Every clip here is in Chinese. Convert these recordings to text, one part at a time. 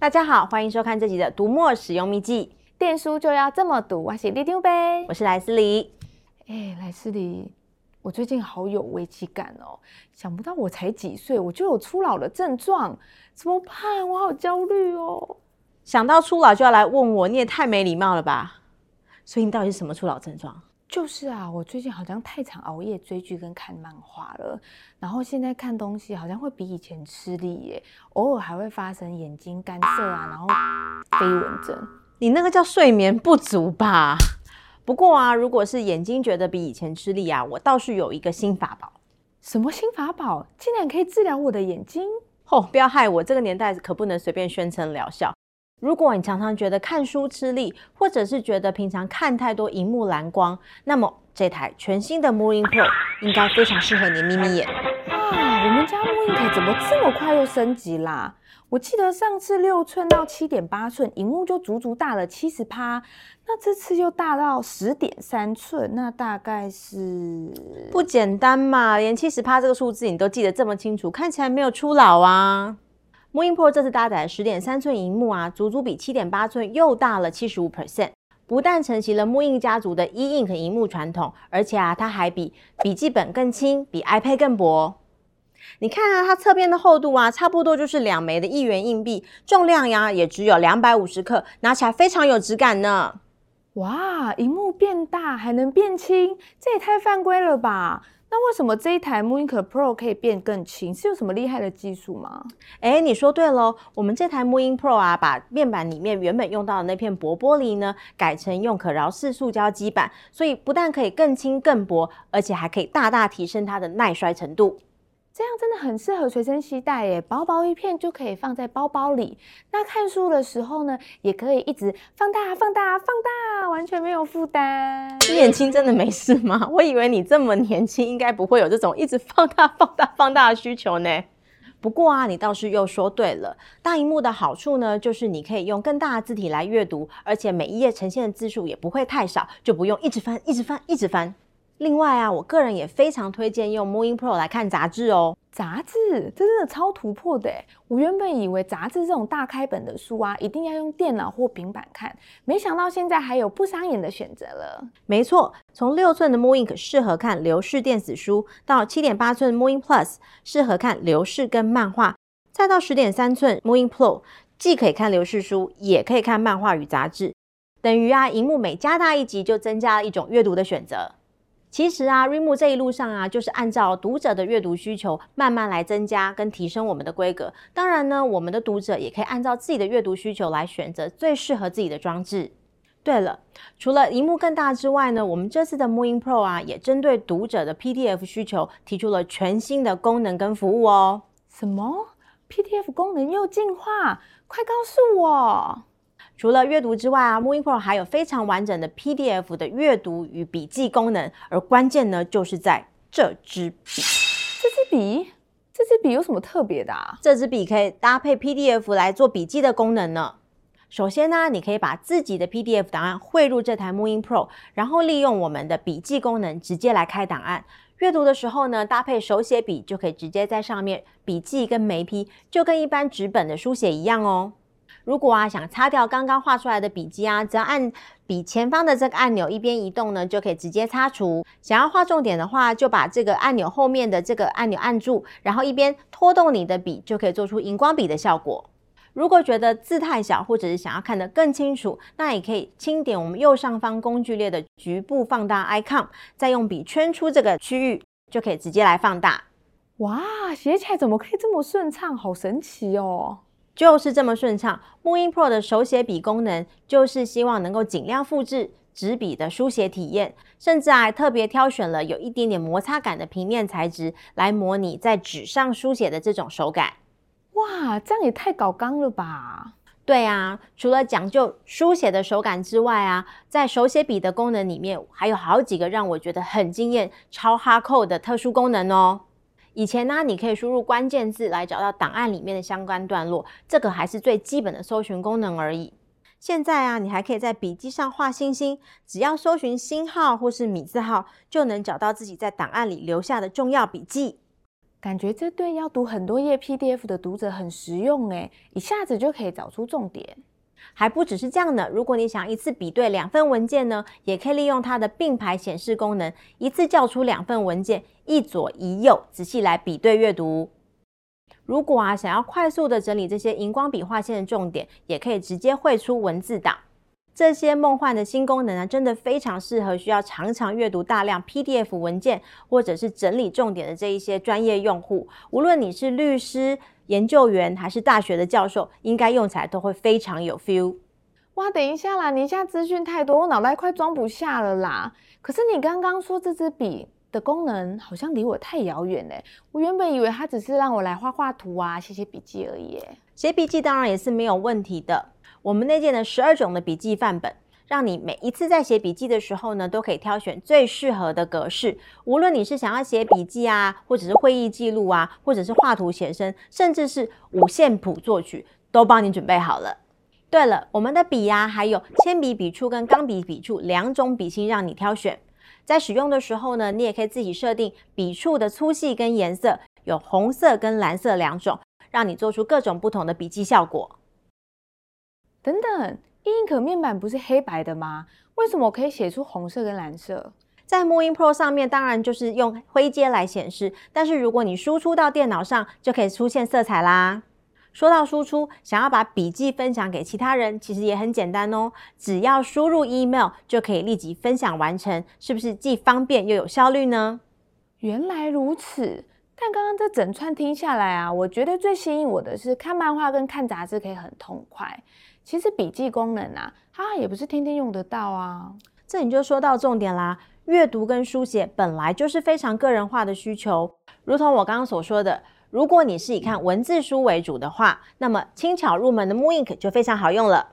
大家好，欢迎收看这集的读墨使用秘技，电书就要这么读，我是里丢呗，我是莱斯里。哎，莱斯里，我最近好有危机感哦，想不到我才几岁，我就有初老的症状，怎么办？我好焦虑哦。想到初老就要来问我，你也太没礼貌了吧？所以你到底是什么初老症状？就是啊，我最近好像太常熬夜追剧跟看漫画了，然后现在看东西好像会比以前吃力耶，偶尔还会发生眼睛干涩啊，然后飞蚊症。你那个叫睡眠不足吧？不过啊，如果是眼睛觉得比以前吃力啊，我倒是有一个新法宝。什么新法宝？竟然可以治疗我的眼睛？哦，不要害我，这个年代可不能随便宣称疗效。如果你常常觉得看书吃力，或者是觉得平常看太多荧幕蓝光，那么这台全新的 MooInk Pro 应该非常适合你眯眯眼。啊，我们家 MooInk 怎么这么快又升级啦？我记得上次六寸到七点八寸，荧幕就足足大了七十趴，那这次又大到十点三寸，那大概是不简单嘛？连七十趴这个数字你都记得这么清楚，看起来没有初老啊。MooInk Pro 这次搭载十点三寸荧幕啊，足足比七点八寸又大了七十五 percent。不但承袭了 MooInk 家族的 E Ink 荧幕传统，而且啊，它还比笔记本更轻，比 iPad 更薄。你看啊，它侧边的厚度啊，差不多就是两枚的一元硬币，重量呀也只有两百五十克，拿起来非常有质感呢。哇，荧幕变大还能变轻，这也太犯规了吧！那为什么这一台 MooInk Pro 可以变更轻？是有什么厉害的技术吗？哎，你说对喽，我们这台 moon Pro 啊，把面板里面原本用到的那片薄玻璃呢，改成用可挠式塑胶基板，所以不但可以更轻更薄，而且还可以大大提升它的耐摔程度。这样真的很适合随身携带耶，薄薄一片就可以放在包包里。那看书的时候呢，也可以一直放大、放大、放大，完全没有负担。你眼睛真的没事吗？我以为你这么年轻，应该不会有这种一直放大、放大、放大的需求呢。不过啊，你倒是又说对了，大荧幕的好处呢，就是你可以用更大的字体来阅读，而且每一页呈现的字数也不会太少，就不用一直翻、一直翻、一直翻。另外啊，我个人也非常推荐用 MooInk Pro 来看杂志哦。杂志，这真的超突破的诶！我原本以为杂志这种大开本的书啊，一定要用电脑或平板看，没想到现在还有不伤眼的选择了。没错，从六寸的 MooInk 适合看流式电子书，到七点八寸 MooInk Plus 适合看流式跟漫画，再到十点三寸 MooInk Pro 既可以看流式书，也可以看漫画与杂志，等于啊，荧幕每加大一级，就增加了一种阅读的选择。其实啊 ream 这一路上啊，就是按照读者的阅读需求，慢慢来增加跟提升我们的规格。当然呢，我们的读者也可以按照自己的阅读需求来选择最适合自己的装置。对了，除了萤幕更大之外呢，我们这次的 Moon Pro 啊，也针对读者的 PDF 需求提出了全新的功能跟服务哦。什么？PDF 功能又进化？快告诉我！除了阅读之外啊，MooInk Pro 还有非常完整的 PDF 的阅读与笔记功能，而关键呢，就是在这支笔。这支笔，这支笔有什么特别的啊？这支笔可以搭配 PDF 来做笔记的功能呢。首先呢，你可以把自己的 PDF 档案汇入这台 MooInk Pro，然后利用我们的笔记功能直接来开档案。阅读的时候呢，搭配手写笔就可以直接在上面笔记跟眉批，就跟一般纸本的书写一样哦。如果啊想擦掉刚刚画出来的笔记啊，只要按笔前方的这个按钮，一边移动呢，就可以直接擦除。想要画重点的话，就把这个按钮后面的这个按钮按住，然后一边拖动你的笔，就可以做出荧光笔的效果。如果觉得字太小，或者是想要看得更清楚，那也可以轻点我们右上方工具列的局部放大 icon，再用笔圈出这个区域，就可以直接来放大。哇，写起来怎么可以这么顺畅？好神奇哦！就是这么顺畅。MooInk Pro 的手写笔功能，就是希望能够尽量复制纸笔的书写体验，甚至还特别挑选了有一点点摩擦感的平面材质，来模拟在纸上书写的这种手感。哇，这样也太搞刚了吧？对啊，除了讲究书写的手感之外啊，在手写笔的功能里面，还有好几个让我觉得很惊艳、超哈扣的特殊功能哦。以前呢，你可以输入关键字来找到档案里面的相关段落，这个还是最基本的搜寻功能而已。现在啊，你还可以在笔记上画星星，只要搜寻星号或是米字号，就能找到自己在档案里留下的重要笔记。感觉这对要读很多页 PDF 的读者很实用诶，一下子就可以找出重点。还不只是这样呢，如果你想一次比对两份文件呢，也可以利用它的并排显示功能，一次叫出两份文件，一左一右，仔细来比对阅读。如果啊想要快速的整理这些荧光笔划线的重点，也可以直接绘出文字档。这些梦幻的新功能呢，真的非常适合需要常常阅读大量 PDF 文件，或者是整理重点的这一些专业用户。无论你是律师、研究员还是大学的教授，应该用起来都会非常有 feel。哇，等一下啦，你一下资讯太多，我脑袋快装不下了啦。可是你刚刚说这支笔的功能好像离我太遥远嘞，我原本以为它只是让我来画画图啊、写写笔记而已。写笔记当然也是没有问题的。我们内建的十二种的笔记范本，让你每一次在写笔记的时候呢，都可以挑选最适合的格式。无论你是想要写笔记啊，或者是会议记录啊，或者是画图写生，甚至是五线谱作曲，都帮你准备好了。对了，我们的笔呀、啊，还有铅笔笔触跟钢笔笔触两种笔芯让你挑选。在使用的时候呢，你也可以自己设定笔触的粗细跟颜色，有红色跟蓝色两种，让你做出各种不同的笔记效果。等等，E-Ink 面板不是黑白的吗？为什么我可以写出红色跟蓝色？在 MooInk Pro 上面，当然就是用灰阶来显示，但是如果你输出到电脑上，就可以出现色彩啦。说到输出，想要把笔记分享给其他人，其实也很简单哦，只要输入 email 就可以立即分享完成，是不是既方便又有效率呢？原来如此，但刚刚这整串听下来啊，我觉得最吸引我的是看漫画跟看杂志可以很痛快。其实笔记功能啊，它也不是天天用得到啊。这你就说到重点啦。阅读跟书写本来就是非常个人化的需求，如同我刚刚所说的，如果你是以看文字书为主的话，那么轻巧入门的 Moon Ink 就非常好用了。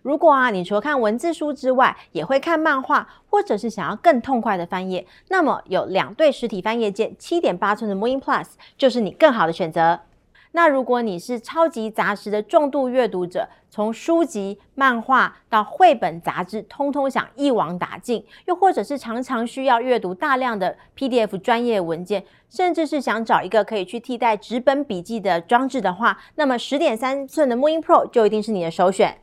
如果啊，你除了看文字书之外，也会看漫画，或者是想要更痛快的翻页，那么有两对实体翻页键，七点八寸的 mooInk Plus 就是你更好的选择。那如果你是超级杂食的重度阅读者，从书籍、漫画到绘本、杂志，通通想一网打尽；又或者是常常需要阅读大量的 PDF 专业文件，甚至是想找一个可以去替代纸本笔记的装置的话，那么十点三寸的 Moon Pro 就一定是你的首选。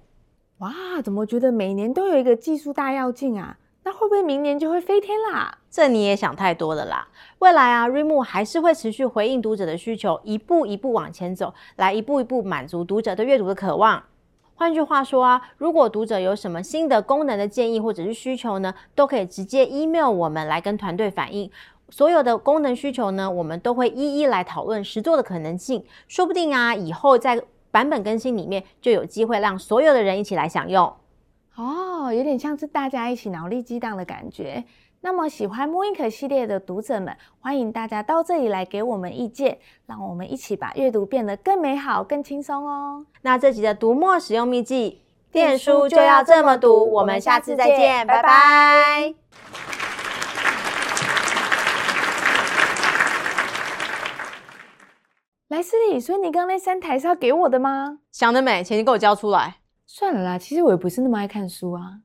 哇，怎么觉得每年都有一个技术大跃进啊？那会不会明年就会飞天啦？这你也想太多了啦！未来啊，Reimu 还是会持续回应读者的需求，一步一步往前走，来一步一步满足读者对阅读的渴望。换句话说啊，如果读者有什么新的功能的建议或者是需求呢，都可以直接 email 我们来跟团队反映。所有的功能需求呢，我们都会一一来讨论实作的可能性。说不定啊，以后在版本更新里面就有机会让所有的人一起来享用。哦，有点像是大家一起脑力激荡的感觉。那么喜欢 mooInk 系列的读者们，欢迎大家到这里来给我们意见，让我们一起把阅读变得更美好、更轻松哦。那这集的读墨使用秘籍，电书就要这么读。我们下次再见，拜拜。莱斯利，所以你刚刚那三台是要给我的吗？想得美，钱你给我交出来。算了啦，其实我也不是那么爱看书啊。